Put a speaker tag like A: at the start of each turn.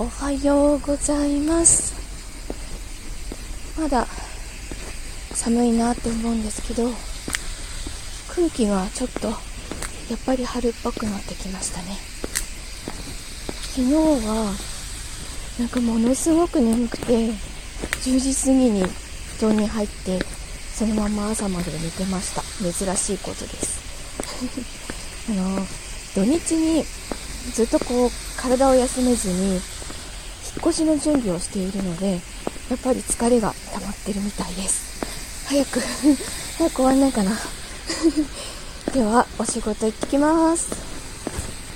A: おはようございます。まだ寒いなって思うんですけど空気がちょっとやっぱり春っぽくなってきましたね。昨日はなんかものすごく眠くて10時過ぎに布団に入ってそのまま朝まで寝てました。珍しいことです。あの土日にずっとこう体を休めずに引っ越しの準備をしているので、やっぱり疲れが溜まってるみたいです。早く早く終わんないかな。では、お仕事行ってきます。